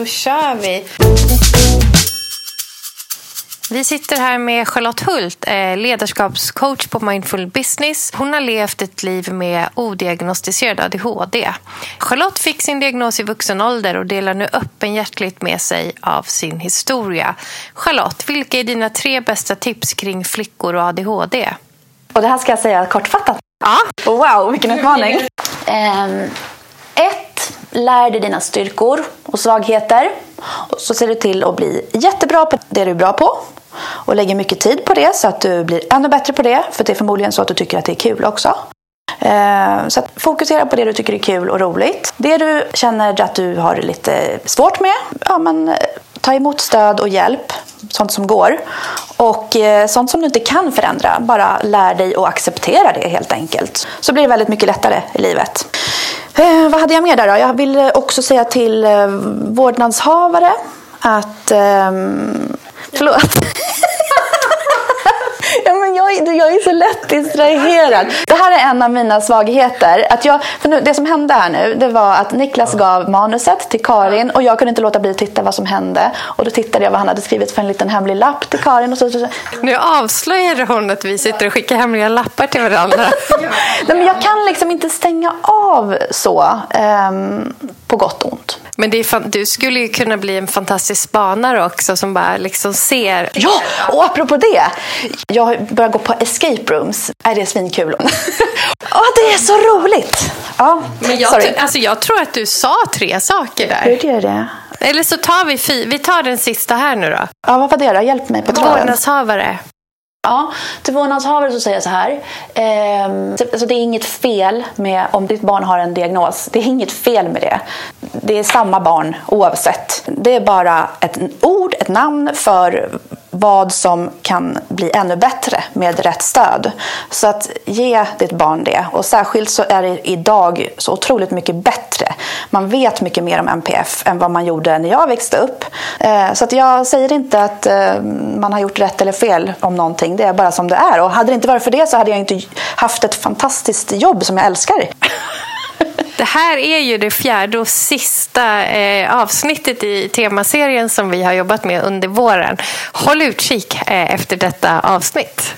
Då kör vi. Vi sitter här med Charlotte Hult, eh, ledarskapscoach på Mindful Business. Hon har levt ett liv med odiagnostiserad ADHD. Charlotte fick sin diagnos i vuxen ålder och delar nu öppenhjärtligt med sig av sin historia. Charlotte, vilka är dina tre bästa tips kring flickor och ADHD? Och det här ska jag säga kortfattat. Ja. Wow, vilken utmaning. Um, lär dig dina styrkor och svagheter. Och så ser du till att bli jättebra på det du är bra på. Och lägger mycket tid på det så att du blir ännu bättre på det. För det är förmodligen så att du tycker att det är kul också. Eh, så fokusera på det du tycker är kul och roligt. Det du känner att du har lite svårt med, ja, men, eh, ta emot stöd och hjälp. Sånt som går. Och eh, sånt som du inte kan förändra, bara lär dig att acceptera det helt enkelt. Så blir det väldigt mycket lättare i livet. Eh, vad hade jag mer där då? Jag vill också säga till eh, vårdnadshavare att... Eh, förlåt. Men jag, jag är så lätt distraherad. Det här är en av mina svagheter. Att jag, för nu, det som hände här nu det var att Niklas gav manuset till Karin och jag kunde inte låta bli att titta vad som hände. Och Då tittade jag vad han hade skrivit för en liten hemlig lapp till Karin. Och så, så, så. Nu avslöjade hon att vi sitter och skickar hemliga lappar till varandra. Nej, men jag kan liksom inte stänga av så, um, på gott och ont. Men fan, du skulle ju kunna bli en fantastisk spanare också som bara liksom ser. Ja, och apropå det. Jag börjar gå på escape rooms. Är det svinkul. Ja, det är så roligt. Ja, Men jag, sorry. alltså jag tror att du sa tre saker där. Hur gör det? Eller så tar vi, fi, vi tar den sista här nu då. Ja, vad var det då? Hjälp mig på tråden. Vårdnadshavare. Ja, till vårdnadshavare så säger jag så här. Eh, alltså det är inget fel med om ditt barn har en diagnos. Det är inget fel med det. Det är samma barn oavsett. Det är bara ett ord, ett namn för vad som kan bli ännu bättre med rätt stöd. Så att ge ditt barn det. Och särskilt så är det idag så otroligt mycket bättre. Man vet mycket mer om NPF än vad man gjorde när jag växte upp. Eh, så att jag säger inte att eh, man har gjort rätt eller fel om någonting. Det är bara som det är. Och hade det inte varit för det så hade jag inte haft ett fantastiskt jobb som jag älskar. Det här är ju det fjärde och sista eh, avsnittet i temaserien som vi har jobbat med under våren. Håll utkik eh, efter detta avsnitt.